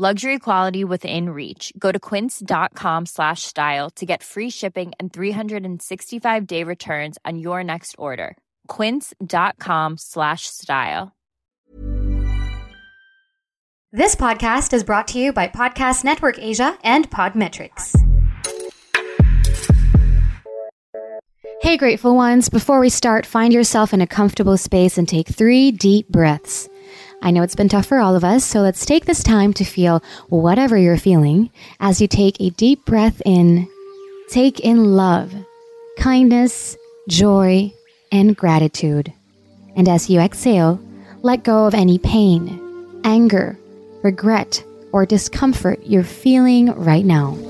Luxury quality within reach. Go to quince.com slash style to get free shipping and 365-day returns on your next order. quince.com slash style. This podcast is brought to you by Podcast Network Asia and Podmetrics. Hey, grateful ones. Before we start, find yourself in a comfortable space and take three deep breaths. I know it's been tough for all of us, so let's take this time to feel whatever you're feeling as you take a deep breath in. Take in love, kindness, joy, and gratitude. And as you exhale, let go of any pain, anger, regret, or discomfort you're feeling right now.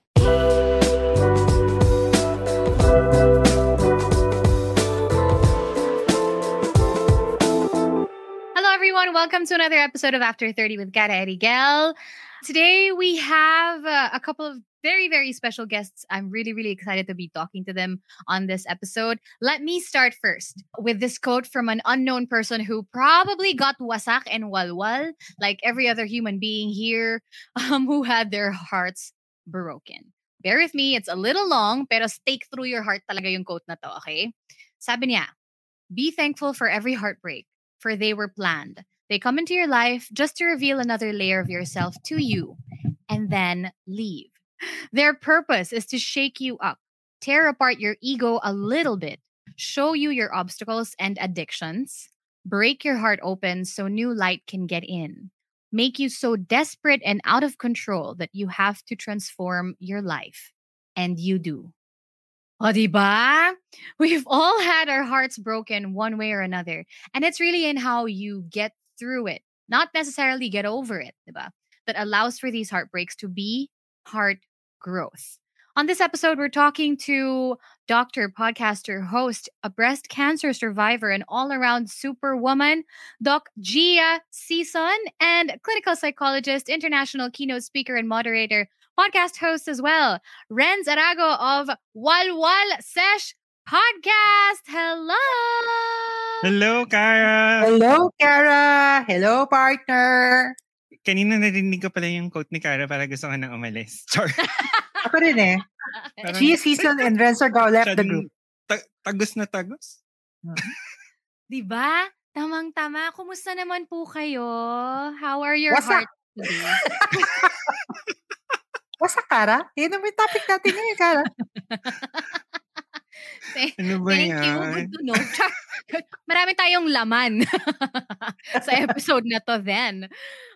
Everyone. Welcome to another episode of After 30 with Cara Erigel. Today, we have uh, a couple of very, very special guests. I'm really, really excited to be talking to them on this episode. Let me start first with this quote from an unknown person who probably got wasak and walwal, like every other human being here um, who had their hearts broken. Bear with me, it's a little long, pero stake through your heart talaga yung quote na to, okay? Sabi niya, be thankful for every heartbreak, for they were planned. They come into your life just to reveal another layer of yourself to you and then leave. Their purpose is to shake you up, tear apart your ego a little bit, show you your obstacles and addictions, break your heart open so new light can get in, make you so desperate and out of control that you have to transform your life. And you do. O? We've all had our hearts broken one way or another. And it's really in how you get through it, not necessarily get over it, diba? That allows for these heartbreaks to be heart growth. On this episode, we're talking to doctor, podcaster, host, a breast cancer survivor, and all around superwoman, Doc Gia Season, and clinical psychologist, international keynote speaker, and moderator, podcast host as well, Renz Arago of Walwal Sesh Podcast. Hello. Hello, Kara! Hello, Kara! Hello, partner! Kanina narinig ko pala yung quote ni Kara para gusto ka nang umalis. Char. Ako rin eh. Parang- Gia Season and Renzo Gao left the group. Ta- tagos na tagos. Diba? Tamang-tama. Kumusta naman po kayo? How are your Wasak. hearts today? Wasa, Kara? Yan naman yung topic natin ngayon, Kara. Thank- Ano ba Thank you. Good to know. Marami tayong laman sa episode na to then.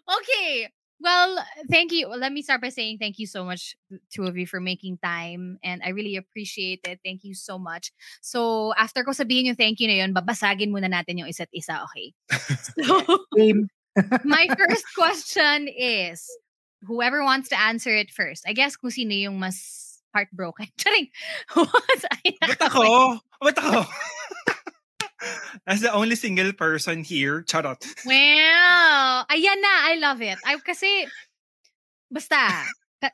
Okay. Well, thank you. Let me start by saying thank you so much, two of you, for making time. And I really appreciate it. Thank you so much. So, after ko sabihin yung thank you na yun, babasagin muna natin yung isa't isa, okay? So, my first question is, whoever wants to answer it first. I guess kung sino yung mas heartbroken. Charing. Ba't ako? Ba't ako? As the only single person here, charot. Wow! Ayan na, I love it. I, kasi, basta,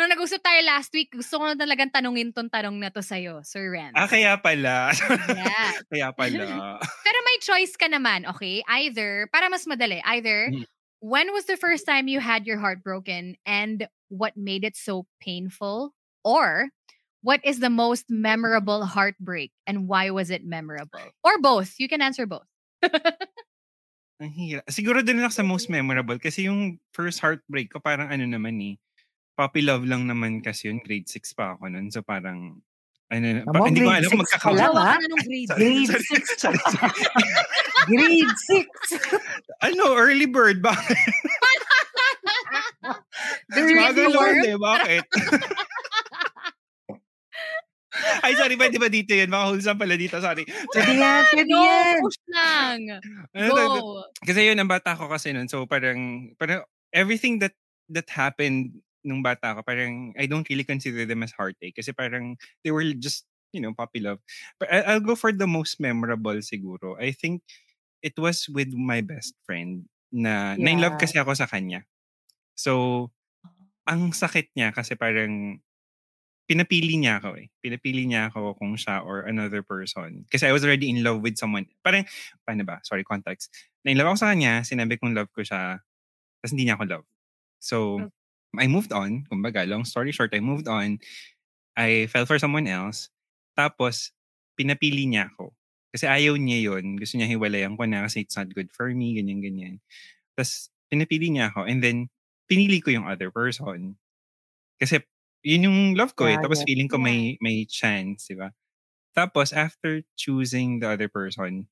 nung nag-usap tayo last week, gusto ko na talagang tanungin tong tanong na to sa'yo, Sir Ren. Ah, kaya pala. Yeah. kaya pala. Pero may choice ka naman, okay? Either, para mas madali, either, Mhm. when was the first time you had your heart broken and what made it so painful? Or, what is the most memorable heartbreak and why was it memorable? Or both. You can answer both. Ang hirap. Siguro din ako sa most memorable kasi yung first heartbreak ko parang ano naman eh. Puppy love lang naman kasi yun. Grade 6 pa ako nun. So parang, ano, Amo, pa, hindi ko alam kung six pa magkaka- lang, Jowa ha? ka na nung grade. Sorry, Grade sorry, six sorry, sorry. Grade 6. Ano, early bird? Bakit? To Magalaw, work? eh. Bakit? Ay, sorry, pwede ba dito yun? Baka wholesome pala dito, sorry. Pwede yan, pwede No, yan. push lang. Ano Go. Kasi yun, ang bata ko kasi nun. So parang, parang everything that that happened nung bata ko, parang I don't really consider them as heartache. Kasi parang they were just, you know, puppy love. But I- I'll go for the most memorable siguro. I think it was with my best friend na na in love Yeah. kasi ako sa kanya. So, ang sakit niya kasi parang pinapili niya ako eh. Pinapili niya ako kung siya or another person. Kasi I was already in love with someone. Parang, paano ba? Sorry, context. Na-in love ako sa kanya, sinabi kong love ko siya, tapos hindi niya ako love. So, I moved on. Kumbaga, long story short, I moved on. I fell for someone else. Tapos, pinapili niya ako. Kasi ayaw niya yon Gusto niya hiwalayan ko na kasi it's not good for me, ganyan-ganyan. Tapos, pinapili niya ako. And then, pinili ko yung other person. Kasi, yun yung love ko eh. Yeah, Tapos, yeah. feeling ko may, may chance, di ba? Tapos, after choosing the other person,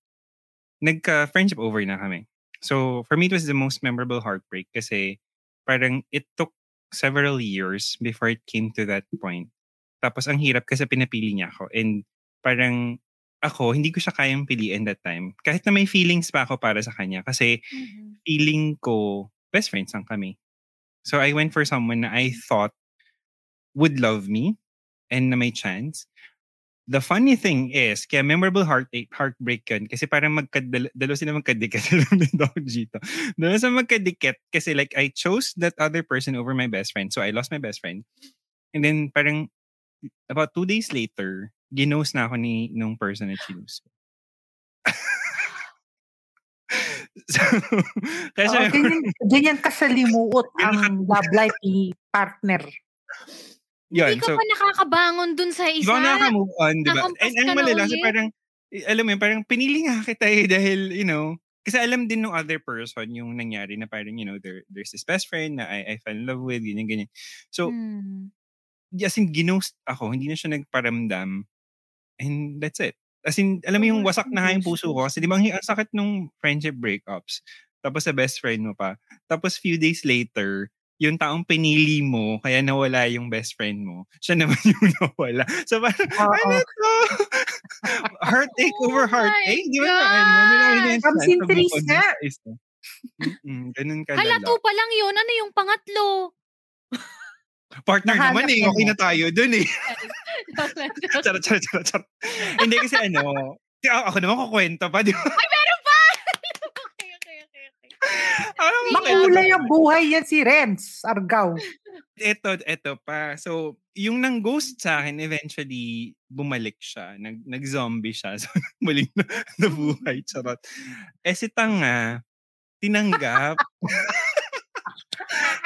nagka-friendship over na kami. So, for me, it was the most memorable heartbreak kasi parang it took several years before it came to that point. Tapos, ang hirap kasi pinapili niya ako. And parang ako, hindi ko siya kayang piliin that time. Kahit na may feelings pa ako para sa kanya. Kasi feeling ko, best friends lang kami. So, I went for someone I thought would love me and na may chance. The funny thing is, kaya memorable heartache, heartbreak yun. Kasi parang magkadalo dalawa sila magkadikit. Alam ni Doc Gito. Dalawa sila magkadikit. Kasi like, I chose that other person over my best friend. So, I lost my best friend. And then, parang, about two days later, ginos na ako ni nung person na chinose. so, kasi, Oo, ganyan, ganyan kasalimuot ang love life ni partner. yun. Hindi ka So, pa nakakabangon dun sa isa. Di ba nakaka-move on, di ba? And ang malala, ulit. parang, eh, alam mo yun, parang pinili nga kita eh, dahil, you know, kasi alam din ng other person yung nangyari na parang, you know, there, there's this best friend na I, I fell in love with, ganyan, ganyan. So, Hmm. as in, ginost ako, hindi na siya nagparamdam. And that's it. As in, alam mo yung wasak na nga yung puso ko. Kasi di ba, ang sakit nung friendship breakups. Tapos sa best friend mo pa. Tapos few days later, yung taong pinili mo, kaya nawala yung best friend mo, siya naman yung nawala. So parang, Oo. ano to? heartache over Oh heartache? Di ba na ano? Di ba yun yung From sense of centuries bukod nga. sa isa? Mm-mm, ganun ka Hala, two pa lang yun. Ano yung pangatlo? Partner Nahanap naman eh. Okay na. tayo dun eh. charot, charot, charot, charot. Hindi kasi ano, di- ako naman kukwento pa, di ba? Ay, meron pa! okay, okay, okay, okay. Parang Makulay ang buhay yan si Renz Argao. Ito, ito pa. So, yung nang ghost sa akin, eventually, bumalik siya. Nag, nag-zombie siya. So, muling na, nabuhay. Charot. Eh, si Tanga, tinanggap.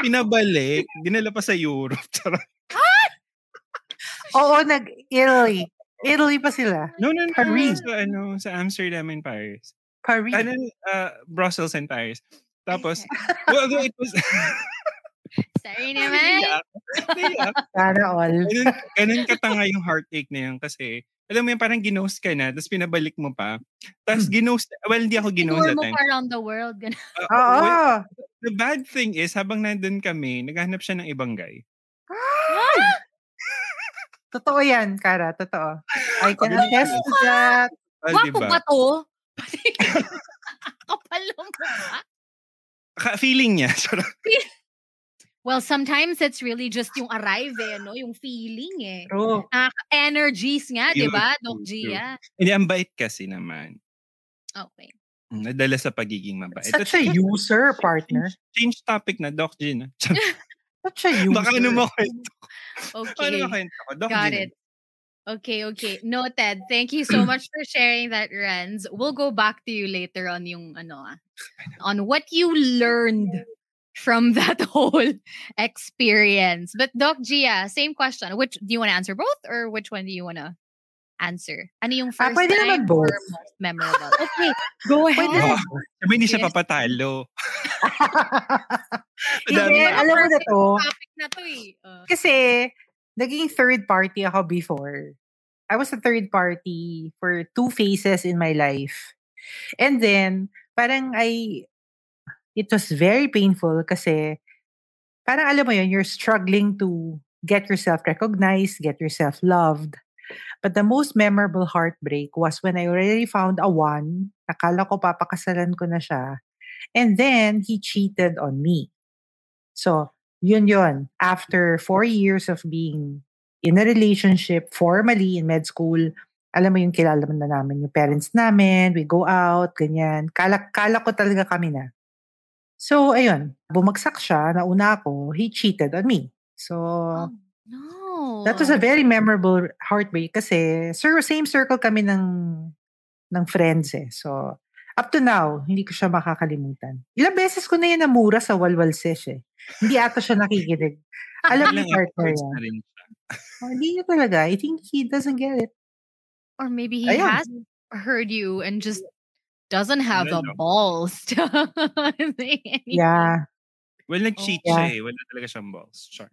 Pinabalik. Dinala pa sa Europe. Oo, nag-Italy. Italy pa sila. No, no, no. Paris. Sa, ano, sa Amsterdam and Paris. Paris. Ano, uh, Brussels and Paris. Tapos, well, it was... Sorry naman. Naiyak. Naiyak. Sana all. ganun, ganun katanga yung heartache na yun kasi alam mo yun, parang ginost ka na, tapos pinabalik mo pa. Tapos ginost, well, hindi ako ginost that time. around the world. Ganun. Uh, Oo. well, the bad thing is, habang nandun kami, naghahanap siya ng ibang guy. Totoo yan, Kara. Totoo. I can attest to that. Ah, Wapo diba? ba to? Kapal mo ba? Ka- feeling niya. Sarap. Well, sometimes it's really just yung arrive eh, no? Yung feeling eh. True. Nakaka-energies nga, di ba, Doc Gia? Hindi, ang bait kasi naman. Okay. Nadala sa pagiging mabait. Such a user, partner. Change topic na, Doc Gina. Such a user. Baka ano mo kwento. Okay. Ano mo kwento ko? Doc Got Gina. it. Okay, okay. Noted. Thank you so much for sharing that, Renz. We'll go back to you later on yung ano ah, on what you learned from that whole experience. But Doc Gia, same question. Which do you want to answer both or which one do you want to answer? Ano yung Ah, first pwede time naman or both. most memorable? Okay, go ahead. Pwede Oh, sabi hindi siya papatalo. Hindi, alam mo na to. Topic na to eh. Uh, Kasi, naging third party ako before. I was a third party for two phases in my life. And then, parang I, it was very painful kasi, parang alam mo yun, you're struggling to get yourself recognized, get yourself loved. But the most memorable heartbreak was when I already found a one, nakala ko papakasalan ko na siya, and then he cheated on me. So, yun yun. After four years of being in a relationship, formally in med school, alam mo yung kilala na namin yung parents namin, we go out, ganyan. Kala, kala ko talaga kami na. So, ayun, bumagsak siya, nauna ako, he cheated on me. So, Oh, no. that was a very memorable heartbreak kasi sir, same circle kami ng ng friends eh. So, up to now, hindi ko siya makakalimutan. Ilang beses ko na yan namura sa Walwal Sesh eh. Hindi ata siya nakikinig. Alam Ilang ni partner niya. na. Oh, hindi niya talaga. I think he doesn't get it. Or maybe he Ayun. has heard you and just doesn't have Wala the lang. balls to say. Yeah. Well, nag-cheat Oh, siya yeah. eh. Wala talaga siyang balls. Sure.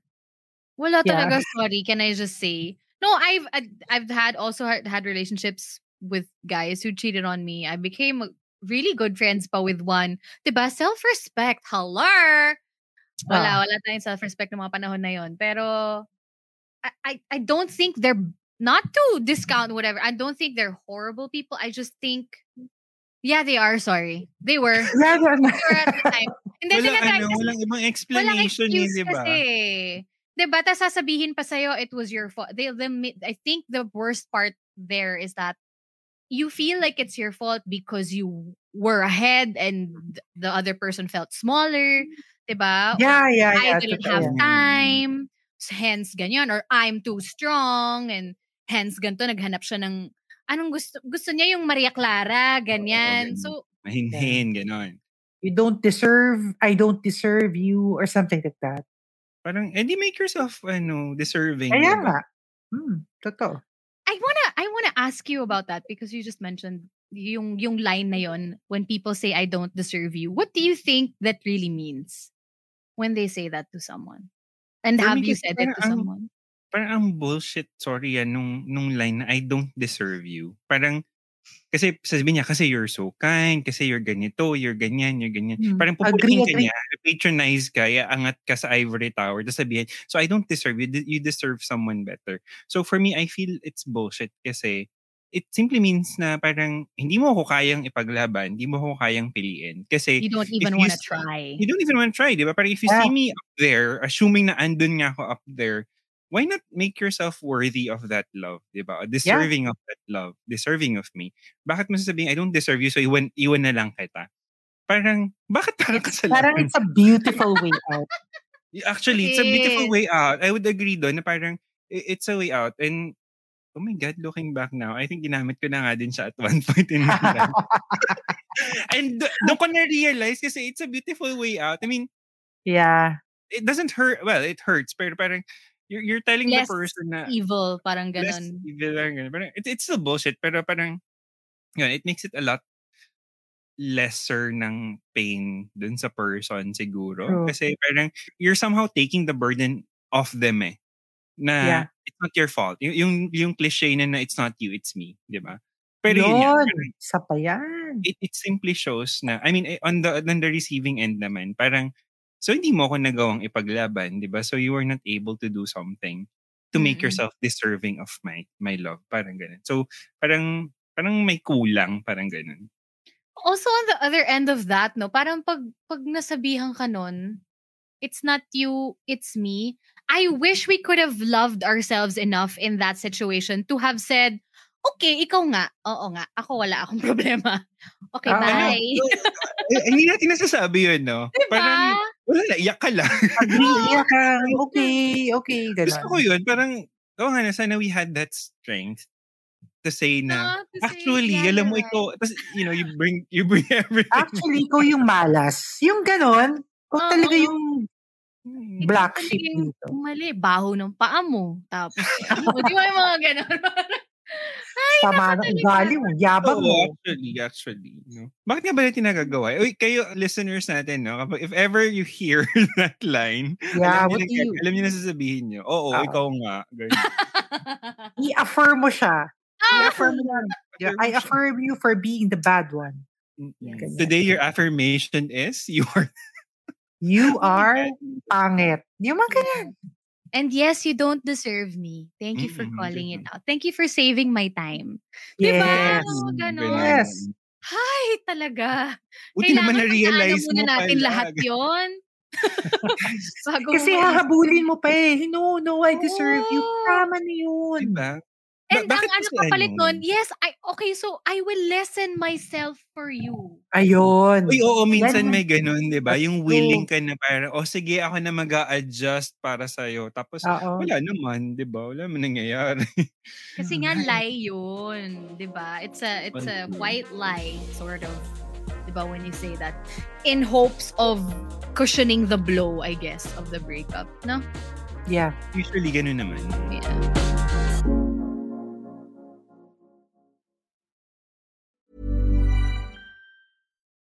Wala Yeah. talaga, sorry. Can I just say? No, I've I've- I've had also had, had relationships with guys who cheated on me. I became really good friends pa with one. Diba? Self-respect. Hello! Wala, Ah. wala tayong self-respect ng mga panahon na yon. Pero I, I, I don't think they're not to discount whatever. I don't think they're horrible people. I just think yeah, they are. Sorry, they were. Yeah, yeah, They were at the time. Hindi, Walang, sige, ano, kasi- walang ibang Walang explanation yun, excuse di ba? kasi. Diba? Tapos sasabihin pa sa'yo, it was your fault. They, the, I think the worst part there is that you feel like it's your fault because you were ahead and the other person felt smaller. Diba? Or yeah, yeah, I yeah. didn't totoo have yan. time. s- Hence, ganyan. Or I'm too strong. And hence, ganito, naghanap siya ng, anong gusto, gusto niya yung Maria Clara, ganyan. So, Mahinhin, gano'n. You don't deserve, I don't deserve you, or something like that. Parang, edi make yourself, ano, deserving. Kaya di ba? nga. Hmm, totoo. I wanna I wanna ask you about that because you just mentioned yung yung line na yon when people say I don't deserve you. What do you think that really means when they say that to someone? And For have me you said it to ang- someone? Parang ang bullshit, sorry yan, nung, nung line na I don't deserve you. Parang, kasi sasabihin niya, kasi you're so kind, kasi you're ganito, you're ganyan, you're ganyan. Hmm. Parang pupulihin ka niya, patronize ka, angat ka sa ivory tower, tapos sabihin, so I don't deserve you, you deserve someone better. So for me, I feel it's bullshit kasi it simply means na parang hindi mo ako kayang ipaglaban, hindi mo ako kayang piliin. Kasi You don't even want to try. you don't even want to try, di ba? Parang if you Yeah. see me up there, assuming na andun nga ako up there, why not make yourself worthy of that love, di ba? Deserving of that love, deserving of me. Bakit mo sasabihin, I don't deserve you, so iwan, iwan na lang kita? Parang, bakit parang kasalanan? Parang it's a beautiful way out. Actually, it's a beautiful way out. I would agree doon na parang, it's a way out. And, oh my God, looking back now, I think ginamit ko na nga din siya at one point in my life. And do- doon ko na-realize kasi it's a beautiful way out. I mean, yeah. it doesn't hurt. Well, it hurts. Pero parang, you're, you're telling Less the person na Evil, parang less ganon. evil lang. ganun. Parang, it, it's still bullshit. Pero parang, yun, it makes it a lot lesser ng pain dun sa person siguro. True. Kasi parang, you're somehow taking the burden off them eh. Na Yeah. it's not your fault. Yung, yung, yung cliche na, na it's not you, it's me. Di ba? Pero yun, Yun. parang Isa pa yan. it, it simply shows na, I mean, eh, on the, on the receiving end naman, parang, so hindi mo ako nagawang ipaglaban, di ba? So you were not able to do something to make Mm-mm. yourself deserving of my my love. Parang ganun. So, parang, parang may kulang, parang ganun. Also on the other end of that, no, parang pag pag nasabihan ka nun, it's not you, it's me. I wish we could have loved ourselves enough in that situation to have said, okay, ikaw nga. Oo nga. Ako wala akong problema. Okay, Ah, bye. Eh, hindi natin nasasabi yun, no? Diba? Parang, wala na, iyak ka lang. Agree. Yeah, ka. Okay, okay. Gusto ko Ganun. yun, parang, oo nga na, sana we had that strength to say na, Ah, to say, actually, yeah, alam mo ikaw, tas, you know, you bring, you bring everything. Actually, ikaw yung malas. Yung ganon, ikaw Oo. talaga yung Hmm. black sheep dito. Mali, baho ng paa mo. Tapos, di ba yung mga ganon? Ay, Sama ng ugali mo, yabang mo. actually, actually. No? Bakit nga ba natin nagagawa? Uy, kayo, listeners natin, no? Kapag, if ever you hear that line, Yeah, alam, what niyo you... alam niyo na sasabihin niyo, oo, Oo. ikaw nga. Ganyan. I-affirm mo siya. Ah, I-affirm mo lang. Yeah, I affirm you for being the bad one. Yes. Today, your affirmation is you are. you are pangit. Yung mga ganyan. And yes, you don't deserve me. Thank you for Mm-mm, calling it ganun. out. Thank you for saving my time. Yes. Diba? Ganon. Yes. Hay, talaga. Buti naman Kailangan na-realize pagkaano muna mo natin pala. lahat yon. Kasi hahabulin mo pa eh. No, no, I deserve you. Oo. Tama na yun. Diba? And Ba- ang ano kapalit nun, yes, I, okay, so I will lessen myself for you. Ayun. Uy, oo, minsan Yan. may ganun, di ba? Yung willing ka na parang, oh sige, ako na mag adjust para sa'yo. Tapos, Oo. wala naman, di ba? Wala naman nangyayari. Kasi nga lie yun, 'di ba? It's a it's a white lie sort of, 'di ba when you say that in hopes of cushioning the blow, I guess, of the breakup, no? Yeah. Usually, ganun naman. Yeah.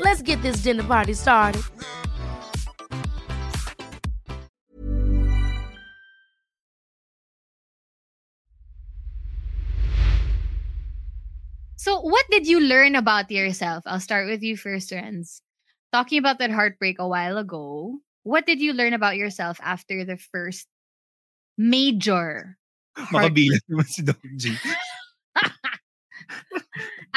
Let's get this dinner party started. So, what did you learn about yourself? I'll start with you first, Renz. Talking about that heartbreak a while ago, what did you learn about yourself after the first major Makabilang naman si Doc G.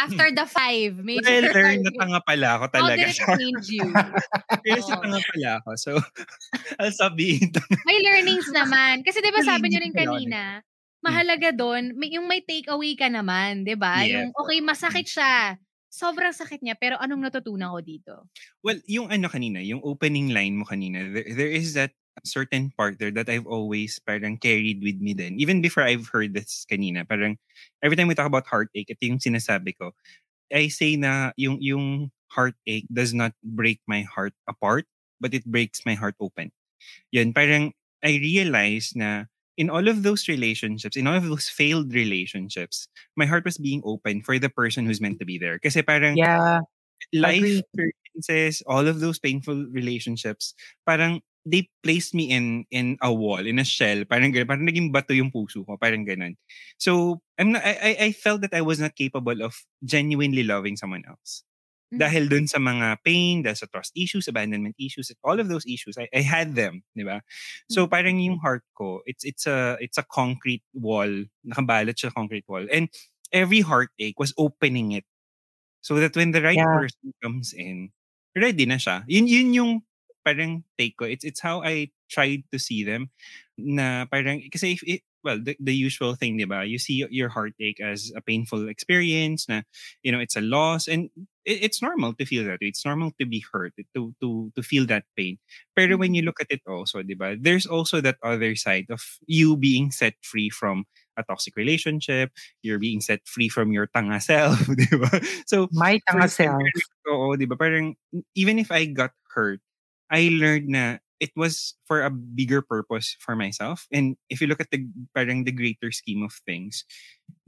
after the five major Well, na tanga pala ako How talaga. did it change you? Pero si Oo. tanga pala ako. So, I'll tanga. May learnings naman. Kasi 'di ba sabi niyo rin kanina, mahalaga doon, may yung may takeaway ka naman, 'di ba? Yes. Yung okay, masakit siya. Sobrang sakit niya, pero anong natutunan ko dito? Well, yung ano kanina, yung opening line mo kanina, there, there is that certain part there that I've always parang carried with me then. Even before I've heard this kanina, parang every time we talk about heartache, ito yung sinasabi ko. I say na yung yung heartache does not break my heart apart, but it breaks my heart open. Yun, parang I realized na in all of those relationships, in all of those failed relationships, my heart was being open for the person who's meant to be there. Kasi parang Yeah. life experiences, all of those painful relationships, parang they placed me in in a wall, in a shell. Parang ganun. Parang naging bato yung puso ko. Parang ganun. So, I'm not, I, I felt that I was not capable of genuinely loving someone else. Mm. Dahil dun sa mga pain, dahil sa trust issues, abandonment issues, all of those issues, I, I had them, di ba? So parang yung heart ko, it's it's a it's a concrete wall, nakabalot siya concrete wall. And every heartache was opening it so that when the right Yeah. person comes in, ready na siya. Yun yun yung parang take ko. It's it's how I tried to see them na parang kasi if it, well the, the usual thing, 'di ba? You see your heartache as a painful experience na you know, it's a loss and it, it's normal to feel that. way. It's normal to be hurt, to to to feel that pain. Pero when you mm-hmm. look at it also, 'di ba? There's also that other side of you being set free from a toxic relationship, you're being set free from your tanga self, 'di ba? So My tanga self. Oo, di ba? Parang, even if I got hurt, I learned na it was for a bigger purpose for myself. And if you look at the, parang the greater scheme of things,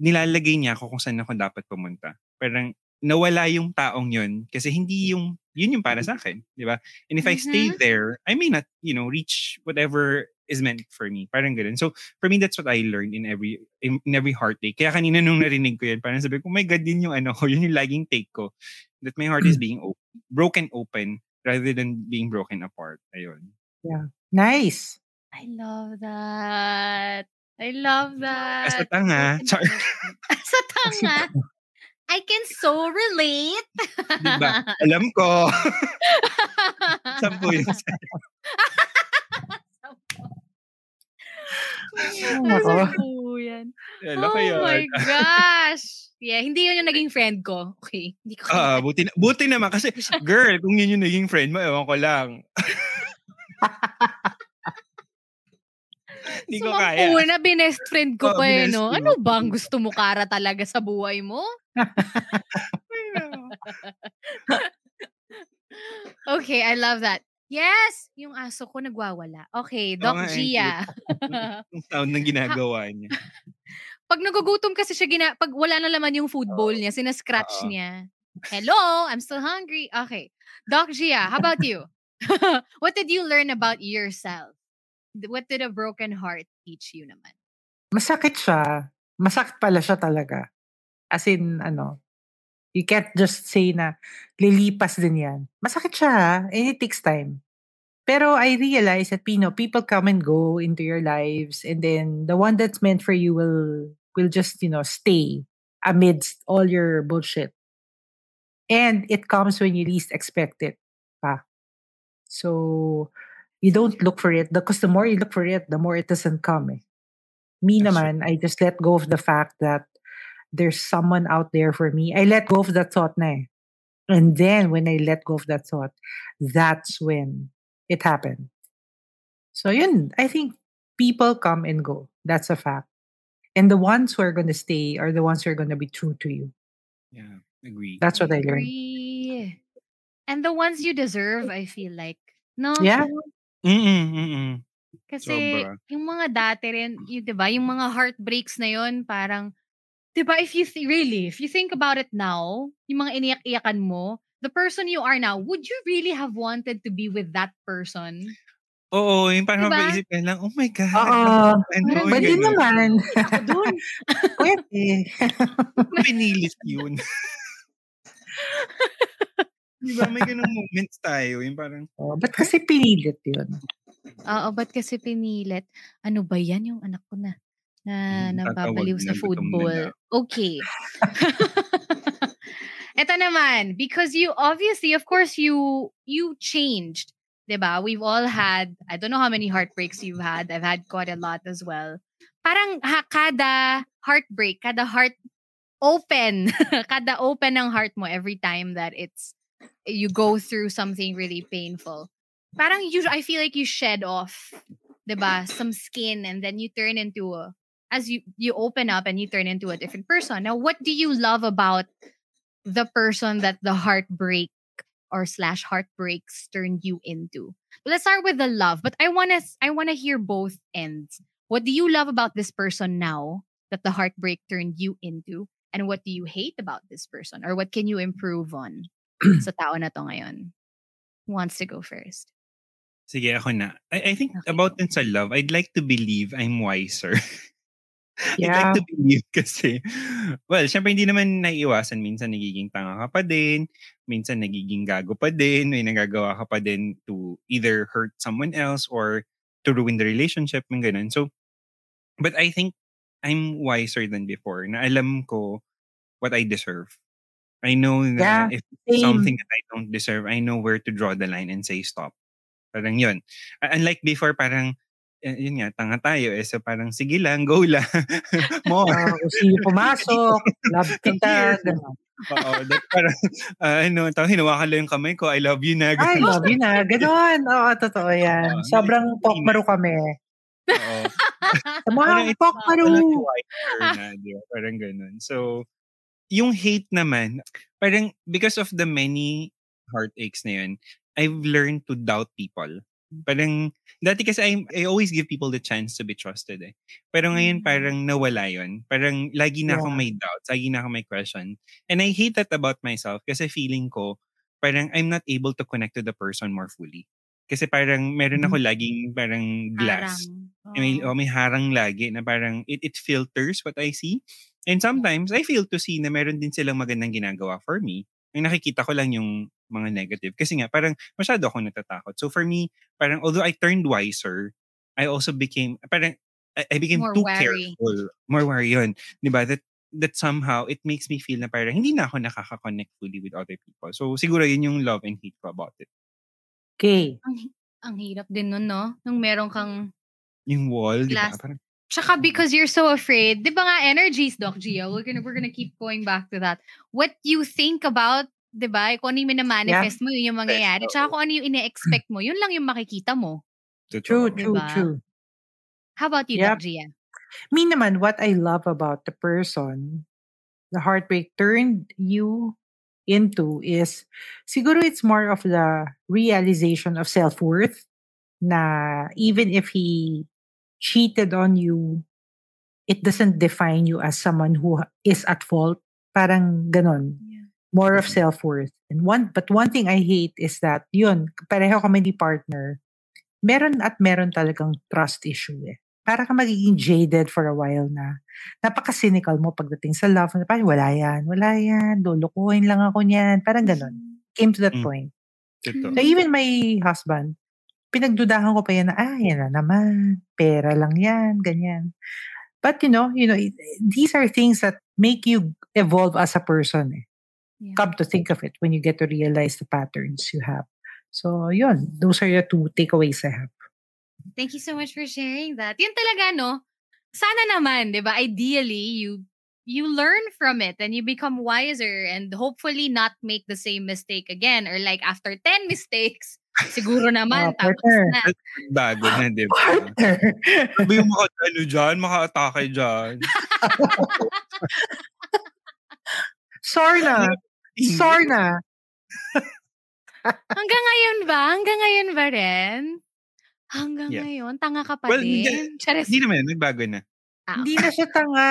nilalagay niya ako kung saan ako dapat pumunta. Parang, nawala yung taong yun kasi hindi yung, yun yung para sa akin, di ba? And if I stay Mhm. there, I may not, you know, reach whatever is meant for me. Parang ganun. So, for me, that's what I learned in every in, in every heartache. Kaya kanina nung narinig ko yan, parang sabi ko, oh my God, din yung ano ko, yun yung laging take ko. That my heart is being op- broken open rather than being broken apart. Ayun. Yeah. Nice. I love that. I love that. As a tanga. Char. sa tanga. I can so relate. Diba? Alam ko. Sampu yun. Nako. Sampu yan. Oh my gosh. Yeah, hindi yun yung naging friend ko. Okay. Hindi ko Ah, buti, na- buti naman kasi, girl, kung yun yung naging friend mo, ewan ko lang. Hindi ko kaya. Sumampu na, binest friend ko Oo, pa eh, no? Ano bang gusto mo kara talaga sa buhay mo? Okay, I love that. Yes! Yung aso ko nagwawala. Okay, Doc eh, Gia. Yung sound ng ginagawa niya. Pag nagugutom kasi siya, gina, pag wala na laman yung food bowl niya, sinascratch Oo. niya. Hello, I'm still hungry. Okay. Doc Gia, how about you? what did you learn about yourself? What did a broken heart teach you naman? Masakit siya. Masakit pala siya talaga. As in, ano, you can't just say na lilipas din yan. Masakit siya and it takes time. Pero I realize that, Pino, people come and go into your lives and then the one that's meant for you will will just, you know, stay amidst all your bullshit. And it comes when you least expect it. Pa. So, you don't look for it because the more you look for it, the more it doesn't come. Eh. Me That's naman, I just let go of the fact that there's someone out there for me. I let go of that thought na eh. And then when I let go of that thought, that's when it happened. So yun, I think people come and go. That's a fact. And the ones who are going to stay are the ones who are going to be true to you. Yeah, agree. That's what I learned. Agree. And the ones you deserve, I feel like. No? Yeah. Mm-mm, mm-mm. Kasi Sobra. yung mga dati rin, yung, 'di ba, yung mga heartbreaks na yun, parang 'di ba, if you th- really, if you think about it now, yung mga iniyak-iyakan mo, the person you are now, would you really have wanted to be with that person? Oo, yung parang Diba? mapaisip ka lang, oh my God. Oo. Ano, Pwede ganun. naman. Dun. Pwede. Pinilit yun. Di ba may ganung moments tayo, yung parang, Oh, ba't kasi pinilit yun? Oo, ba't kasi pinilit? Ano ba yan yung anak ko na na Hmm, nababaliw sa na. Okay. Ito naman, because you obviously, of course, you you changed. 'di ba? We've all mm. had, I don't know how many heartbreaks you've had. I've had quite a lot as well. Parang ha, kada heartbreak, kada heart open, kada open ng heart mo every time that it's you go through something really painful. Parang you, I feel like you shed off, 'di ba? Some skin and then you turn into a as you you open up and you turn into a different person. Now, what do you love about the person that the heartbreak or slash heartbreaks turned you into? Let's start with the love, but I wanna I wanna hear both ends. What do you love about this person now that the heartbreak turned you into? And what do you hate about this person? Or what can you improve on sa tao na to ngayon? Who wants to go first? sige, ako na. I, I think Okay. about din sa love, I'd like to believe I'm wiser. Yeah. like to believe kasi, well, syempre hindi naman naiiwasan. Minsan nagiging tanga ka pa din. Minsan nagiging gago pa din. May nagagawa ka pa din to either hurt someone else or to ruin the relationship. Yung ganun. So, but I think I'm wiser than before. Na alam ko what I deserve. I know Yeah, that if same. something that I don't deserve, I know where to draw the line and say stop. Parang yun. Unlike before, parang, yun nga, tanga tayo. Eh, so parang, sige lang, go lang. More. Kung sino pumasok, love kita. Oo. that parang, ah, ano, tawag, hinawakan lang yung kamay ko, I love you na. Ganun. love you na. Gano'n. Oo, totoo yan. Oo, Sobrang pokmaro kami. Oo. It's pokmaro. Parang ganun. So, yung hate naman, parang because of the many heartaches na yun, I've learned to doubt people. Parang, dati kasi I, I always give people the chance to be trusted eh. Pero ngayon Mm. parang nawala yun. Parang lagi na akong Yeah. may doubts, lagi na akong may question. And I hate that about myself kasi feeling ko, parang I'm not able to connect to the person more fully. Kasi parang meron ako laging parang glass. Harang. Eh, May, oh, may harang lagi na parang it, it filters what I see. And sometimes, I feel to see na meron din silang magandang ginagawa for me. Ang nakikita ko lang yung mga negative. Kasi nga, parang masyado ako natatakot. So for me, parang although I turned wiser, I also became, parang I, I became More too wary. careful. More wary yun. Di ba? That that somehow it makes me feel na parang hindi na ako nakaka-connect fully with other people. So siguro yun yung love and hate ko about it. Okay. Ang, ang hirap din nun, no? Nung meron kang Yung wall, di ba? Parang, Tsaka because you're so afraid, di ba nga energies, Doc Gio? We're gonna, we're gonna keep going back to that. What you think about, di ba? Kung ano yung minamanifest mo, yun yung mangyayari. Tsaka kung ano yung ine-expect mo, yun lang yung makikita mo. True, totoo. true, Diba? true. How about you, Yep. Doc Gia? Me naman, what I love about the person the heartbreak turned you into is siguro it's more of the realization of self-worth na even if he cheated on you, it doesn't define you as someone who is at fault. Parang ganon. More of self-worth. And one, but one thing I hate is that, yun, pareho kami ni partner, meron at meron talagang trust issue eh. Para ka magiging jaded for a while na napaka-cynical mo pagdating sa love. Na parang wala yan, wala yan, lulukuhin lang ako niyan. Parang ganon. Came to that Mm. point. Totoo. So even my husband, pinagdudahan ko pa yan na, ah, yan na naman, pera lang yan, ganyan. But you know, you know, these are things that make you evolve as a person. Eh. Yeah. Come to think of it when you get to realize the patterns you have. So yun, those are the two takeaways I have. Thank you so much for sharing that. Yun talaga, no? Sana naman, di ba? Ideally, you you learn from it and you become wiser and hopefully not make the same mistake again or like after 10 mistakes, siguro naman, Ah, tapos na. Bago na, di ba? Partner! Sabi yung maka, ano dyan, maka-atake dyan. Sorna! Hindi. Sorna! Hanggang ngayon ba? Hanggang ngayon ba rin? Hanggang Yeah. ngayon? Tanga ka pa Well, din? hindi- Charis. Hindi naman, nagbago na. Ah, Hindi na siya tanga.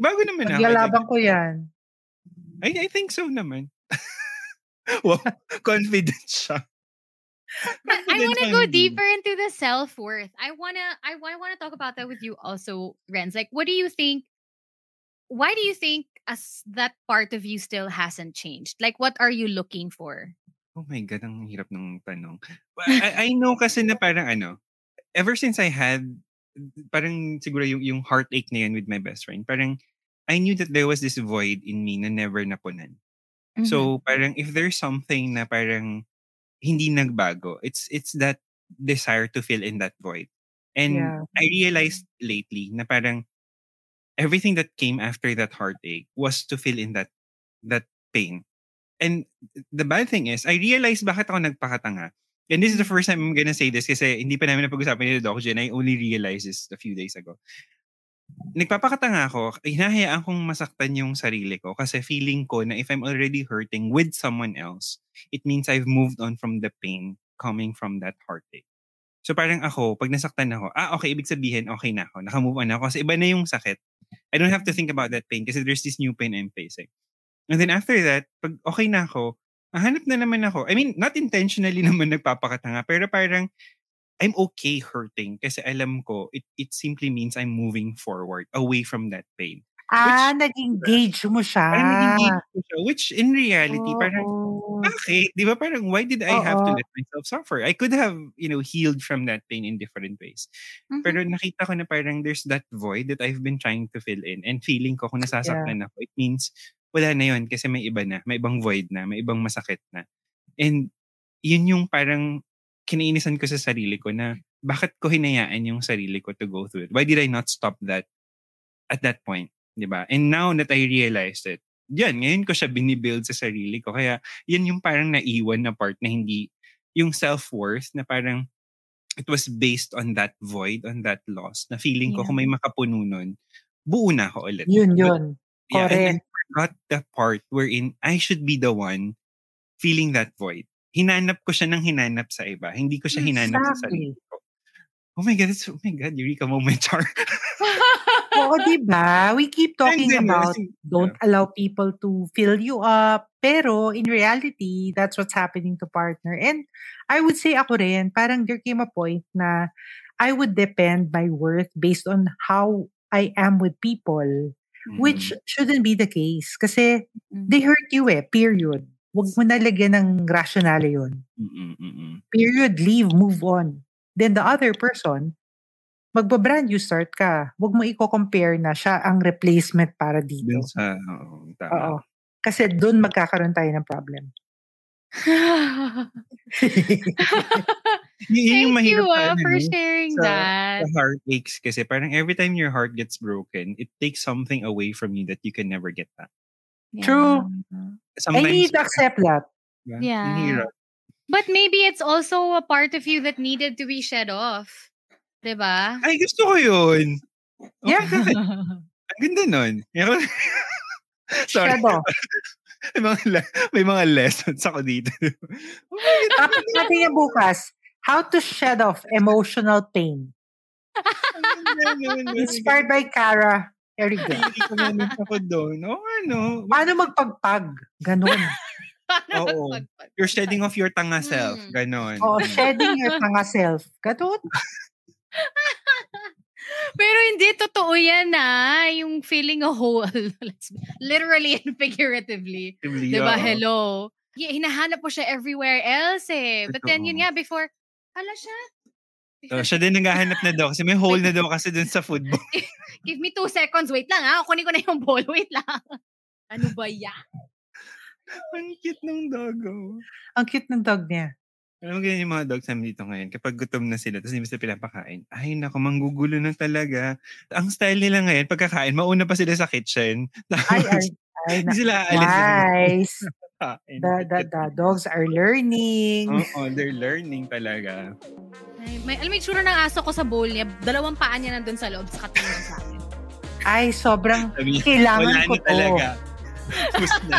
Bago naman. Pagyalaban ko yan. I, I think so naman. wow, confident siya. But I want to go deeper into the self worth. I wanna, I, I want to talk about that with you also, Renz. Like, what do you think? Why do you think as that part of you still hasn't changed? Like, what are you looking for? Oh my God, ang hirap ng tanong. I, I know kasi na parang ano, ever since I had, parang siguro yung, yung heartache na yun with my best friend, parang I knew that there was this void in me na never napunan. Mm-hmm. So parang if there's something na parang hindi nagbago, it's it's that desire to fill in that void. And Yeah. I realized lately na parang everything that came after that heartache was to fill in that that pain. And the bad thing is, I realized bakit ako nagpakatanga. And this is the first time I'm gonna say this kasi hindi pa namin napag-usapan ni Doc Jen. I only realized this a few days ago. Nagpapakatanga ako, hinahayaan kong masaktan yung sarili ko kasi feeling ko na if I'm already hurting with someone else, it means I've moved on from the pain coming from that heartache. So parang ako, pag nasaktan ako, ah okay, ibig sabihin, okay na ako. Nakamove on ako kasi iba na yung sakit. I don't have to think about that pain kasi there's this new pain I'm facing. And then after that, pag okay na ako, hanap na naman ako. I mean, not intentionally naman nagpapakatanga, pero parang I'm okay hurting kasi alam ko it it simply means I'm moving forward away from that pain. Ah, nag-engage mo siya. Parang naging ko siya, which in reality, parang Oo. Bakit? Di ba parang why did I have to let myself suffer? I could have, you know, healed from that pain in different ways. Mhm. Pero nakita ko na parang there's that void that I've been trying to fill in and feeling ko kung nasasaktan ako, it means wala na yun kasi may iba na, may ibang void na, may ibang masakit na. And yun yung parang kinainisan ko sa sarili ko na bakit ko hinayaan yung sarili ko to go through it? Why did I not stop that at that point? 'di ba? And now that I realized it, yan, ngayon ko siya binibuild sa sarili ko. Kaya yan yung parang naiwan na part na hindi, yung self-worth na parang it was based on that void, on that loss, na feeling ko Yeah. kung may makapuno nun, buo na ako ulit. Yun, But, yun. yeah, and I Correct. forgot the part wherein I should be the one feeling that void. Hinanap ko siya ng hinanap sa iba. Hindi ko siya hinanap sa sarili ko. Oh my God, it's, oh my God, Eureka moment, Char. Oo, di ba? We keep talking about don't allow people to fill you up. Pero in reality, that's what's happening to partner. And I would say ako rin, parang there came a point na I would depend my worth based on how I am with people, which shouldn't be the case. Kasi Mm. they hurt you eh, period. Huwag mo nalagyan ng rationale yun. Mm-mm, mm-mm. Period, leave, move on. Then the other person, magba-brand new start ka. Huwag mo i-compare na siya ang replacement para dito. Dun sa, oo, tama. Oo. Kasi doon magkakaroon tayo ng problem. Y- yun yung Thank you ah, ano, for sharing sa, that. sa heartaches kasi parang every time your heart gets broken, it takes something away from you that you can never get back. True. I Sometimes, need to accept that. Yeah. Hirap. But maybe it's also a part of you that needed to be shed off. Diba? Ay, gusto ko yun. Okay, Yeah. bakit? Ang ganda nun. Sorry. May, mga, le- may mga lessons ako dito. Topic natin yung bukas. How to shed off emotional pain. Inspired by Cara Erigel. Hindi ko ako doon. O ano? Paano magpagpag? Ganon. Oo. You're shedding off your tanga self. Mm. Ganon. O, shedding your tanga self. Ganon. Pero hindi totoo yan na yung feeling a whole. Literally and figuratively. Actively, Diba? Hello. Yeah, hinahanap mo siya everywhere else eh. But then yun nga, before, hala siya. So, siya din naghahanap na daw kasi may hole na daw kasi dun sa football. Give me two seconds. Wait lang ha. Kunin ko na yung ball. Wait lang. Ano ba yan? Ang cute ng dog. Oh. Ang cute ng dog niya. Alam mo ganyan yung mga dogs namin dito ngayon. Kapag gutom na sila, tapos hindi mo sila pinapakain. Ay, naku, manggugulo na talaga. Ang style nila ngayon, pagkakain, mauna pa sila sa kitchen. Ay, Tapos, ay, ay. hindi na- sila aalis. Nice. The, the, the dogs are learning. Oo, they're learning talaga. Ay, may, alam mo yung tsura ng aso ko sa bowl niya. Dalawang paa niya nandun sa loob sa katingin sa akin. Ay, sobrang kailangan wala ko na to. talaga. Tapos na.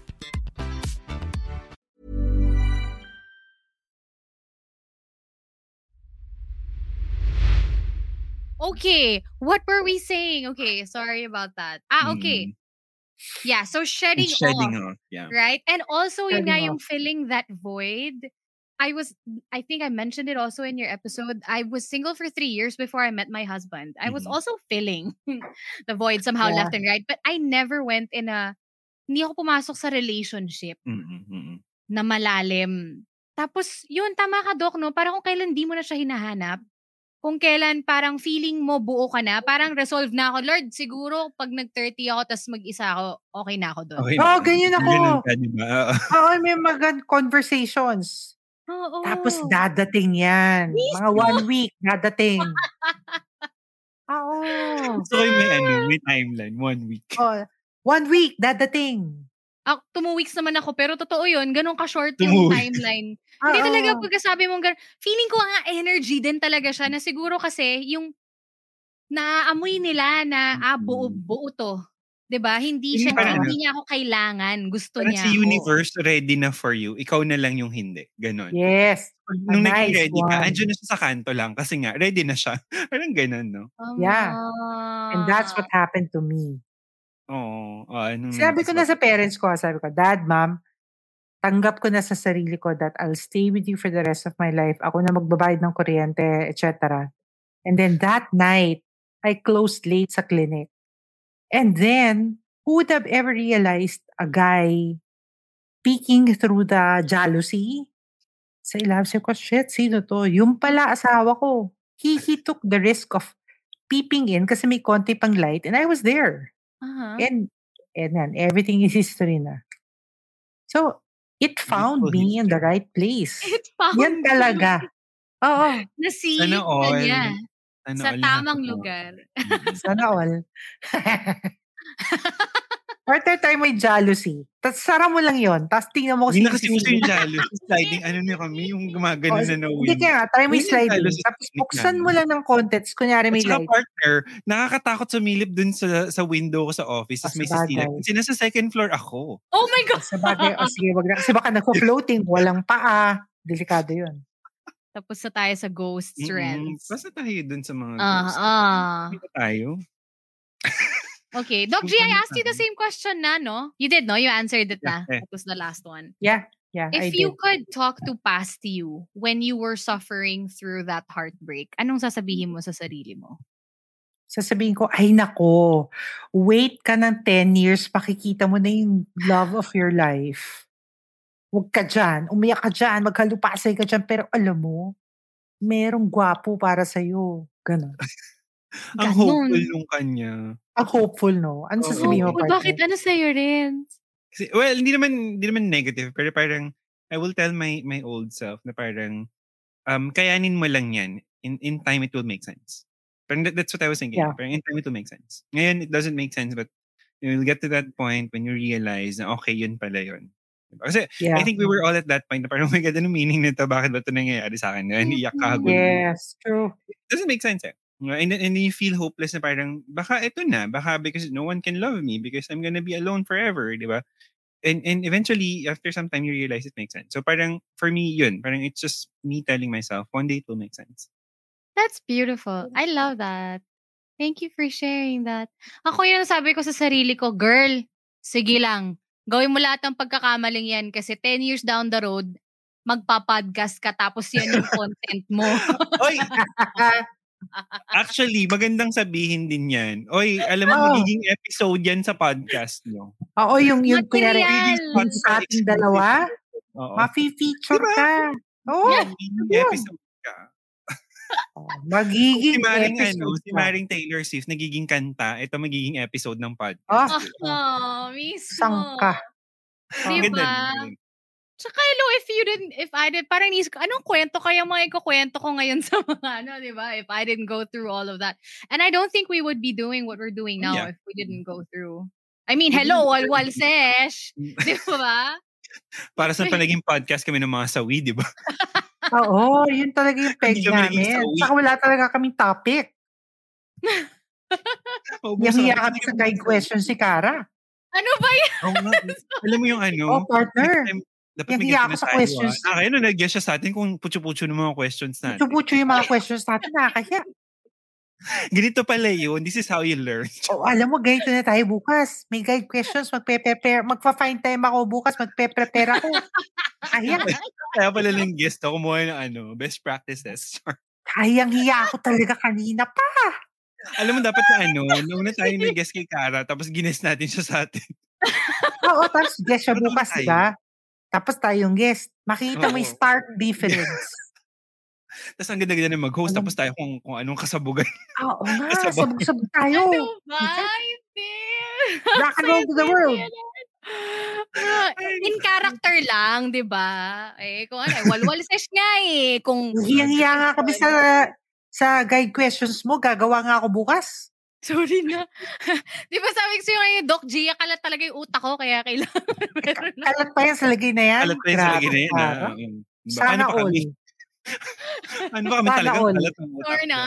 okay. What were we saying? Okay. Sorry about that. Ah, okay. Mm. Yeah. So shedding, It's shedding off. off. Yeah. Right? And also yun nga Shedding yung filling that void. I was I think I mentioned it also in your episode. I was single for 3 years before I met my husband. I was Mhm. also filling the void somehow Yeah. left and right, but I never went in a hindi ako pumasok sa relationship mm-mm. na malalim. Tapos, yun, tama ka, Doc, no? Parang kung kailan di mo na siya hinahanap, kung kailan parang feeling mo buo ka na, parang resolve na ako. Lord, siguro pag nag-30 ako tas mag-isa ako, okay na ako doon. Okay Oo, na. ganyan ako. Ganun ka, di ba? Oo. May mga conversations. Oo. Tapos dadating yan. Mga Mismo. one week, dadating. Oo. Yung may, ano, may timeline. One week. Oh, one week, dadating. Ako, two weeks naman ako, pero totoo yun, ganun ka-short yung timeline. Hindi Oo. talaga pagkasabi mong ganun. Feeling ko nga energy din talaga siya na siguro kasi yung naaamoy nila na ah, buo, Mm. buo to. 'Di ba Hindi Hindi siya, parang hindi niya ako kailangan. Gusto Parang niya si ako. universe ready na for you. Ikaw na lang yung hindi. Ganon. Yes. Nung nice ready ka, one. andyan na siya sa kanto lang kasi nga, ready na siya. Parang ganon, no? Yeah. And that's Ah. what happened to me. Oo. Oh, anong Sabi ko na sa parents ko, sabi ko, Dad, Mom, tanggap ko na sa sarili ko that I'll stay with you for the rest of my life. Ako na magbabayad ng kuryente, etc. And then that night, I closed late sa clinic. And then, who would have ever realized a guy peeking through the jealousy? Sa ilalim, sabi ko, shit, sino to? Yung pala asawa ko. He, he took the risk of peeping in kasi may konti pang light and I was there. Aha. And, and then, everything is history na. So, it found Beautiful me in the history. right place. It found Yan talaga. Oo, Nasingit Sana na all. niya sa all tamang lugar. Sana all. Partner tayo may jealousy. Tapos sara mo lang yon. Tapos tingnan mo kung Hindi sino na kasi uso yung jealous. Sliding, ano na kami, yung gumagano Oh, sa no Hindi kaya nga, try mo yung Yun yung sliding. jealousy Tapos buksan mo lang ng. Tapos kunyari may light. partner, nakakatakot sumilip dun sa sa window ko sa office. Tapos Ah, may sa bagay. Kasi nasa second floor ako. Oh my God! Sa bagay, o sige, wag na. Kasi baka nagpo-floating, walang paa. Delikado yun. Tapos na tayo sa ghost Mm-mm. trends. Basta tayo dun sa mga Ah, ghosts. ah. Hindi ba tayo? Okay. Doc G, I asked you the same question na, no? You did, no? You answered it Yeah, na. That was the last one. Yeah, yeah, I If did. you could talk to past you when you were suffering through that heartbreak, anong sasabihin mo sa sarili mo? sasabihin ko, ay nako, wait ka ng 10 years, pakikita mo na yung love of your life. Huwag ka dyan, umiyak ka dyan, magkalupasay ka dyan, pero alam mo, merong gwapo para sa'yo. Ganon. Ang hopeful nung kanya. Ang hopeful, no? Ano Oo. sasabihin mo, partner? bakit ano sa'yo rin? Kasi, well, hindi naman, hindi naman negative, pero parang, I will tell my my old self na parang, um, kayanin mo lang yan. In, in time, it will make sense. Parang that, that's what I was thinking. Yeah. Parang in time, it will make sense. Ngayon, it doesn't make sense, but you will get to that point when you realize na okay, yun pala yun. Diba? Kasi Yeah. I think we were all at that point na parang, oh my God, anong meaning nito? Bakit ba ito nangyayari sa akin? And iyak ka. Yes, true. doesn't make sense eh. And and you feel hopeless na parang, baka ito na, baka because no one can love me because I'm gonna be alone forever, di ba? And, and eventually, after some time, you realize it makes sense. So parang, for me, yun, parang it's just me telling myself, one day it will make sense. That's beautiful. I love that. Thank you for sharing that. Ako yun sabi ko sa sarili ko, girl, sige lang. Gawin mo lahat ng pagkakamaling yan kasi 10 years down the road, magpa-podcast ka tapos yan yung content mo. Oy! Actually, magandang sabihin din yan. Oy, alam mo, Oh. magiging episode yan sa podcast nyo. Oo, yung, yung kunyari, sa ating dalawa, Oo. mafe-feature Diba? ka. Oo, Magiging episode ka. oh, magiging Si Maring, ano, episode si ka. Maring Taylor Swift, nagiging kanta. Ito magiging episode ng podcast. Oh, oh, mismo. sangka. Di Ganda ba? Tsaka hello, if you didn't, if I did, parang nisip ko, anong kwento kaya mga ikukwento ko ngayon sa mga ano, di ba? If I didn't go through all of that. And I don't think we would be doing what we're doing now Yeah. if we didn't go through. I mean, hello, walwal sesh. Di ba? Para sa panaging podcast kami ng mga sawi, di ba? Oo, yun talaga yung peg namin. Saka wala talaga kaming topic. Maubusan Yung hiya kami sa guide question si Kara. Ano ba yan? Oo nga. Alam mo yung ano? Oh, partner. next time, dapat may ako sa questions. Ah, kaya na nag-guess siya sa atin kung putyo-putyo ng mga questions natin. Pucho-pucho yung mga questions natin, nakakahiya. Ganito pala yun. This is how you learn. O, alam mo, ganito na tayo bukas. May guide questions, magpe-prepare. Magpa-find time ako bukas, magpe-prepare ako. Kaya, Kaya pala lang guest ako kumuha ng ano, best practices. kayang hiya ako talaga kanina pa. Alam mo, dapat na ano, nung na tayo nag-guest kay Kara, tapos gines natin siya sa atin. Oo, tapos guest siya Ano bukas, tayo? Tapos tayong guest. Makita mo yung stark difference. Tapos ang ganda-ganda na mag-host, tapos tayo kung, kung anong kasabugan. Oo nga, Kasabay. sabog-sabog tayo. Ano ba? Hindi. Rock and roll to the world. In character lang, di ba? Eh, kung ano, eh, walwal sesh nga eh. Kung, Hiyang-hiya nga kami sa sa guide questions mo. Gagawa nga ako bukas. Sorry na. di ba sabi ko sa'yo ngayon, Doc G, kalat talaga yung utak ko, kaya kailangan meron na. Kalat pa yan sa lagay na yan. Alat pa yun sa lagi na yan. Ah. Diba? Sana Ano pa all. kami? Ano ba kami Sana talagang all. alat ng utak? Sorry na.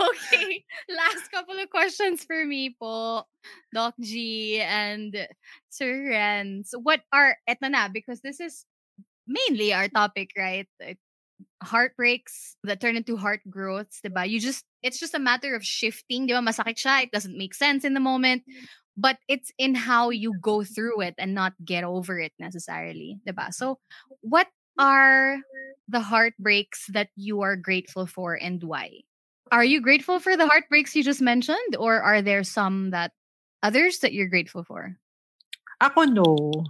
okay. Last couple of questions for me po, Doc G and Sir Renz. What are, eto na, because this is mainly our topic, right? Heartbreaks that turn into heart growths, diba? You just, it's just a matter of shifting, diba? Masakit siya, it doesn't make sense in the moment. Mm. But it's in how you go through it and not get over it necessarily, diba? So, what are the heartbreaks that you are grateful for and why? Are you grateful for the heartbreaks you just mentioned, or are there some that others that you're grateful for? Ako no.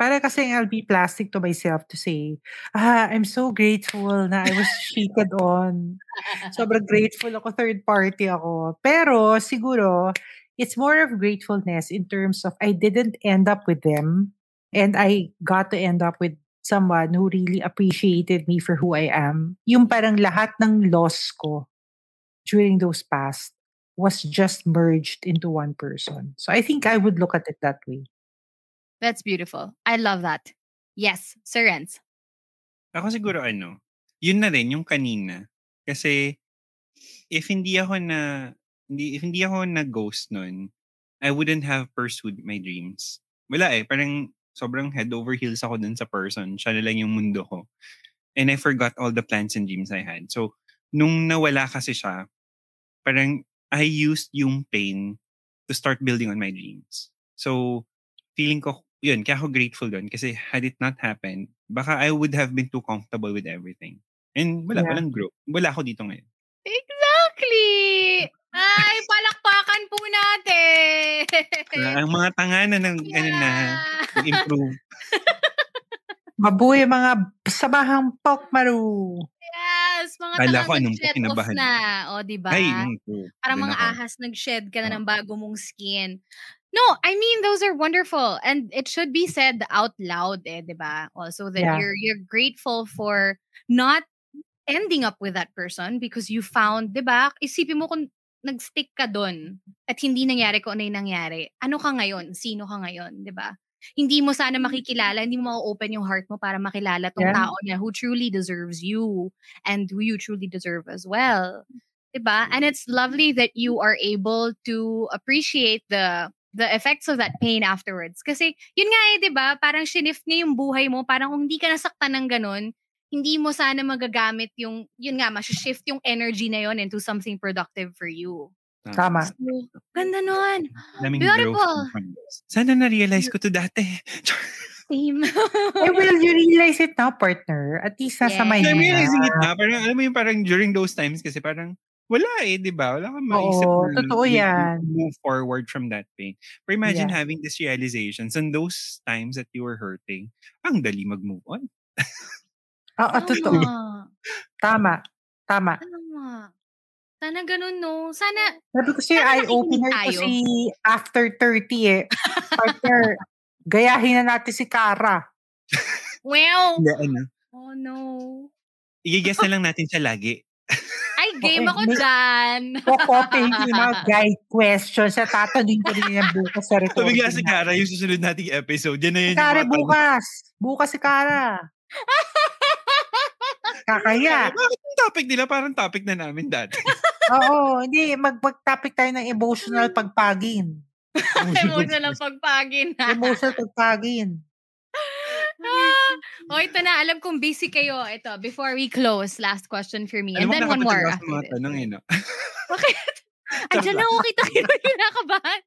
Para kasi I'll be plastic to myself to say, ah, I'm so grateful na I was cheated on. Sobrang grateful ako, third party ako. Pero siguro, it's more of gratefulness in terms of I didn't end up with them and I got to end up with someone who really appreciated me for who I am. Yung parang lahat ng loss ko during those past was just merged into one person. So I think I would look at it that way. That's beautiful. I love that. Yes, Sir Renz. Ako siguro ano, yun na rin yung kanina. Kasi if hindi ako na hindi if hindi ako na ghost nun, I wouldn't have pursued my dreams. Wala eh, parang sobrang head over heels ako dun sa person. Siya na lang yung mundo ko. And I forgot all the plans and dreams I had. So, nung nawala kasi siya, parang I used yung pain to start building on my dreams. So, feeling ko, yun, kaya ako grateful doon. Kasi had it not happened, baka I would have been too comfortable with everything. And wala, Yeah. walang growth. Wala ako dito ngayon. Exactly! Ay, palakpakan po natin! Ang mga tanga na ng, ano na, improve. Mabuhay mga sabahang Pokmaru. Yes! Mga Kala ko anong kinabahan. na. O, di ba? Ay, mm. Parang mga ako. ahas nag-shed ka na Oh. ng bago mong skin. No, I mean those are wonderful and it should be said out loud eh, 'di ba? Also that Yeah. you're you're grateful for not ending up with that person because you found, 'di ba? Isipin mo kung nag-stick ka doon at hindi nangyari kung ano yung nangyari. Ano ka ngayon? Sino ka ngayon, 'di ba? Hindi mo sana makikilala, hindi mo ma-open yung heart mo para makilala tong Yeah. tao na who truly deserves you and who you truly deserve as well. 'Di ba? And it's lovely that you are able to appreciate the the effects of that pain afterwards. Kasi, yun nga eh, di ba? Parang shift niya yung buhay mo. Parang kung hindi ka nasaktan ng ganun, hindi mo sana magagamit yung, yun nga, shift yung energy na yun into something productive for you. Tama. So, ganda nun. Daming Beautiful. Sana na-realize ko to dati. Same. Eh, will you realize it now, partner? At least nasa Yes. mind I'm realizing it na. Parang, alam mo yung parang during those times kasi parang, wala eh, di ba? Wala kang maisip Oo, na totoo yan. move forward from that pain. But imagine Yeah. having these realizations and those times that you were hurting, ang dali mag-move on. Oo, totoo. Tama. Tama. Tama. Sana ganun, no? Sana, Sabi ko Sana eye-opener ko si after 30 eh. Partner, gayahin na natin si Kara. well, Hindi, ano. oh no. I-guess na lang natin siya lagi. Ay, game Okay, ako dyan. Kukopihin ko yung mga guide questions na tatanungin ko rin yan bukas sa recording. bigla si Kara yung susunod nating episode. Yan na Si yun. Kara yung mga tanong. bukas. Bukas si Kara. Kakaya. Bakit yung topic nila parang topic na namin dati? Oo, hindi. Mag- Mag-topic tayo ng emotional pagpagin. Emotional pagpagin. Emotional pagpagin. Ah, oh, ito na. Alam kong busy kayo. Ito, before we close, last question for me. And Alam mo, then one more. sa after mga tanong eh, no? Bakit? Andiyan na ako kita kayo kinakabahan.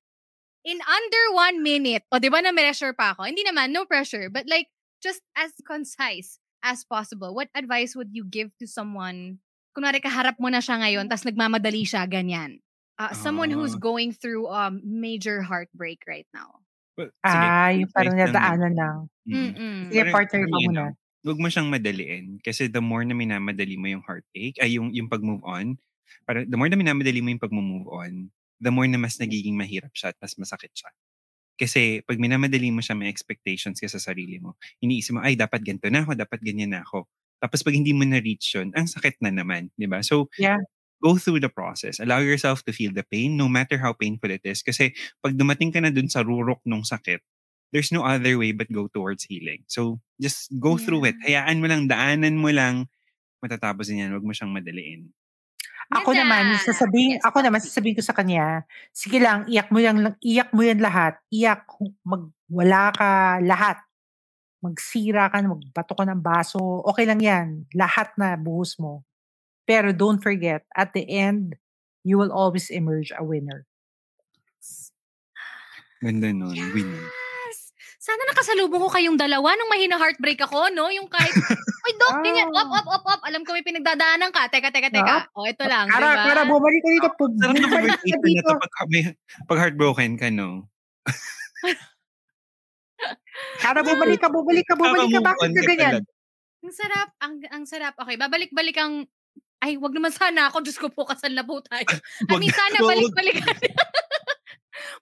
In under one minute, o di ba na-pressure pa ako? Hindi naman, no pressure. But like, just as concise as possible, what advice would you give to someone, kunwari kaharap mo na siya ngayon, tas nagmamadali siya, ganyan. Uh, someone who's Ah. going through um major heartbreak right now. Well, sige, Ah, yung parang lang nadaanan lang. Mm. Mm-mm. Sige, Parang- partner ka parang, muna. ano, Huwag mo siyang madaliin. Kasi the more na minamadali mo yung heartache, ay yung, yung pag-move on, para, the more na minamadali mo yung pag-move on, the more na mas nagiging mahirap siya at mas masakit siya. Kasi pag minamadali mo siya, may expectations ka sa sarili mo. Iniisip mo, ay, dapat ganito na ako, dapat ganyan na ako. Tapos pag hindi mo na-reach yun, ang sakit na naman, di ba? So, Yeah. Go through the process. Allow yourself to feel the pain, no matter how painful it is. Kasi pag dumating ka na dun sa rurok nung sakit, there's no other way but go towards healing. So, just go through it. Hayaan mo lang, daanan mo lang, matatapos din yan. Huwag mo siyang madaliin. Ako Ganda! naman, sasabihin, Yes, ako naman, sasabihin ko sa kanya, sige lang, iyak mo yan, iyak mo yan lahat. Iyak, mag, wala ka lahat. Magsira ka, magbato ka ng baso, okay lang yan. Lahat na buhos mo. Pero don't forget, at the end, you will always emerge a winner. Ganda nun. Win. Yes! Sana nakasalubong ko kayong dalawa nung mahina heartbreak ako, no? Yung kahit, Oy, Doc, ganyan, op, op, op, op. Alam ko may pinagdadaanan ka. Teka, teka, teka. O, ito lang, Kara, ba? Kara, bumalik ka dito. Pag, Sarap na bumalik ka dito. to pag, may- pag heartbroken ka, no? Kara, bumalik ka, bumalik ka, bumalik ka. Bakit ka ganyan? Ang sarap, ang, ang sarap. Okay, babalik-balik ang, ay, wag naman sana ako. Diyos ko po, kasal na po tayo. I mean, na- sana balik-balikan.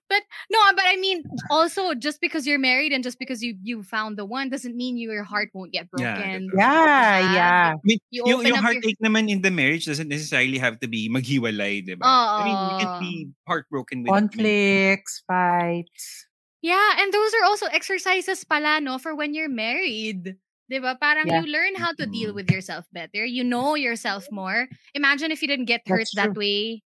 But, No, but I mean, also just because you're married and just because you you found the one doesn't mean your heart won't get Yeah, broken. Yeah, Diba? yeah. I mean, You yung, yung up your- heartache naman in the marriage doesn't necessarily have to be maghiwalay, di ba? I mean, you can be heartbroken with Conflicts, fights. Yeah, and those are also exercises pala, no, for when you're married. 'Di ba? Parang Yeah. you learn how to deal Mm. with yourself better. You know yourself more. Imagine if you didn't get hurt that way.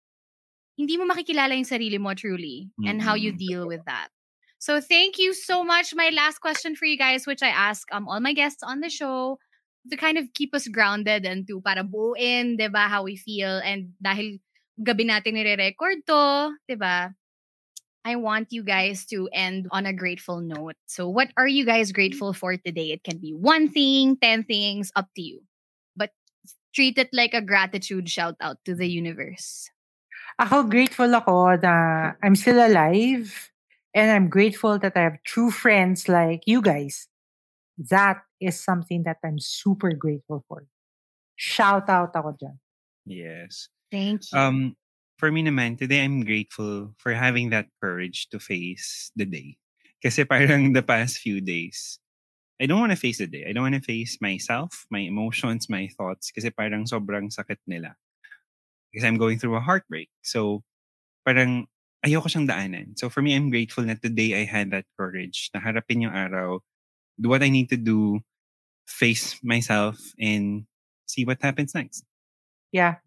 Hindi mo makikilala yung sarili mo truly and how you Mm. deal with that. So thank you so much. My last question for you guys, which I ask um all my guests on the show to kind of keep us grounded and to para buuin, 'di ba, how we feel and dahil gabi natin nire-record to, 'di ba? I want you guys to end on a grateful note. So, what are you guys grateful for today? It can be one thing, 10 things, up to you. But treat it like a gratitude shout out to the universe. Ako grateful ako na I'm still alive and I'm grateful that I have true friends like you guys. That is something that I'm super grateful for. Shout out ako dyan. Yes. Thank you. Um, for me naman, today I'm grateful for having that courage to face the day. Kasi parang the past few days, I don't want to face the day. I don't want to face myself, my emotions, my thoughts. Kasi parang sobrang sakit nila. Because I'm going through a heartbreak. So, parang ayoko siyang daanan. So, for me, I'm grateful that today I had that courage na harapin yung araw, do what I need to do, face myself, and see what happens next. Yeah.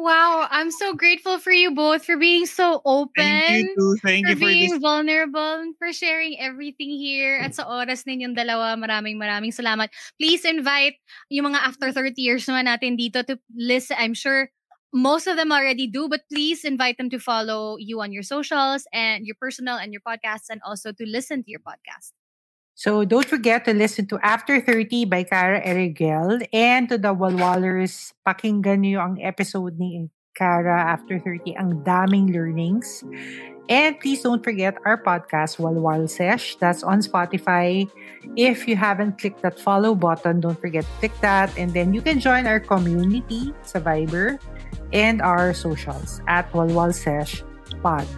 Wow, I'm so grateful for you both for being so open. Thank you too. Thank for you for being this vulnerable, and for sharing everything here. At sa oras ninyong dalawa, maraming maraming salamat. Please invite yung mga after 30 years naman natin dito to listen. I'm sure most of them already do, but please invite them to follow you on your socials and your personal and your podcasts and also to listen to your podcast. So don't forget to listen to After 30 by Cara Erigel and to the Walwalers. Pakinggan niyo ang episode ni Cara After 30. Ang daming learnings. And please don't forget our podcast, Walwal Sesh. That's on Spotify. If you haven't clicked that follow button, don't forget to click that. And then you can join our community sa Viber and our socials at Walwal Sesh Pod.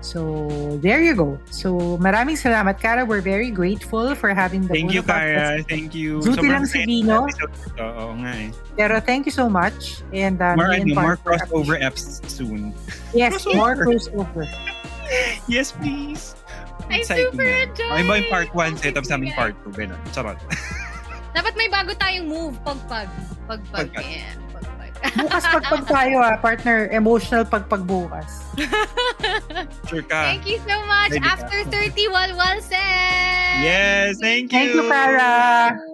So, there you go. So, maraming salamat, Cara. We're very grateful for having the Thank you. Kara. Thank you. Duty lang si Vino. Oo nga eh. Pero thank you so much. And uh, More, ano, more crossover apps soon. Yes, more crossover. Yes, please. I Exciting super na. enjoy Ay, part 1, talking set up to sa aming part 2. Ganun. Charot. Dapat may bago tayong move. Pagpag. Pagpag. Pagpag. Yeah. Bukas pagpag tayo ah, partner. Emotional pagpag bukas. Sure ka. Thank you so much. Ka. After 30, Walwal said. Yes, thank you. Thank you, Cara.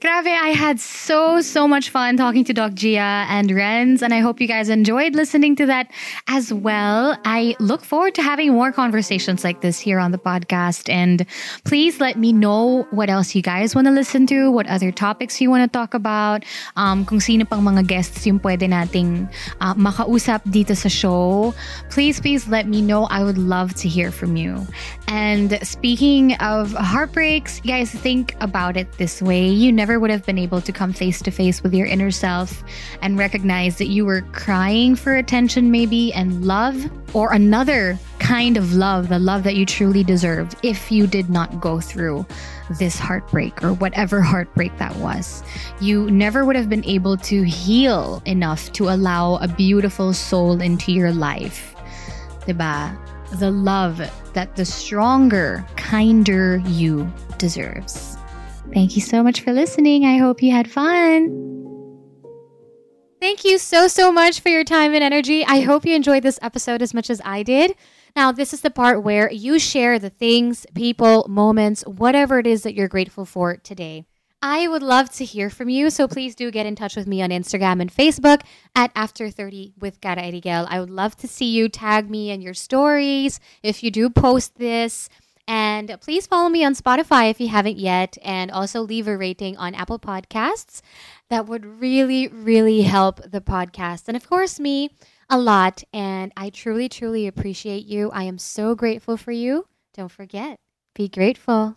Grabe, I had so, so much fun talking to Doc Gia and Renz, and I hope you guys enjoyed listening to that as well. I look forward to having more conversations like this here on the podcast, and please let me know what else you guys want to listen to, what other topics you want to talk about, um, kung sino pang mga guests yung pwede nating uh, makausap dito sa show. Please, please let me know. I would love to hear from you. And speaking of heartbreaks, you guys think about it this way. You never would have been able to come face to face with your inner self and recognize that you were crying for attention, maybe, and love, or another kind of love, the love that you truly deserved, if you did not go through this heartbreak or whatever heartbreak that was. You never would have been able to heal enough to allow a beautiful soul into your life. Diba? The love that the stronger, kinder you deserves. Thank you so much for listening. I hope you had fun. Thank you so, so much for your time and energy. I hope you enjoyed this episode as much as I did. Now, this is the part where you share the things, people, moments, whatever it is that you're grateful for today. I would love to hear from you, so please do get in touch with me on Instagram and Facebook at After30 with Cara Erigel. I would love to see you tag me in your stories if you do post this. And please follow me on Spotify if you haven't yet, and also leave a rating on Apple Podcasts. That would really, really help the podcast. And of course, me a lot. And I truly, truly appreciate you. I am so grateful for you. Don't forget, be grateful.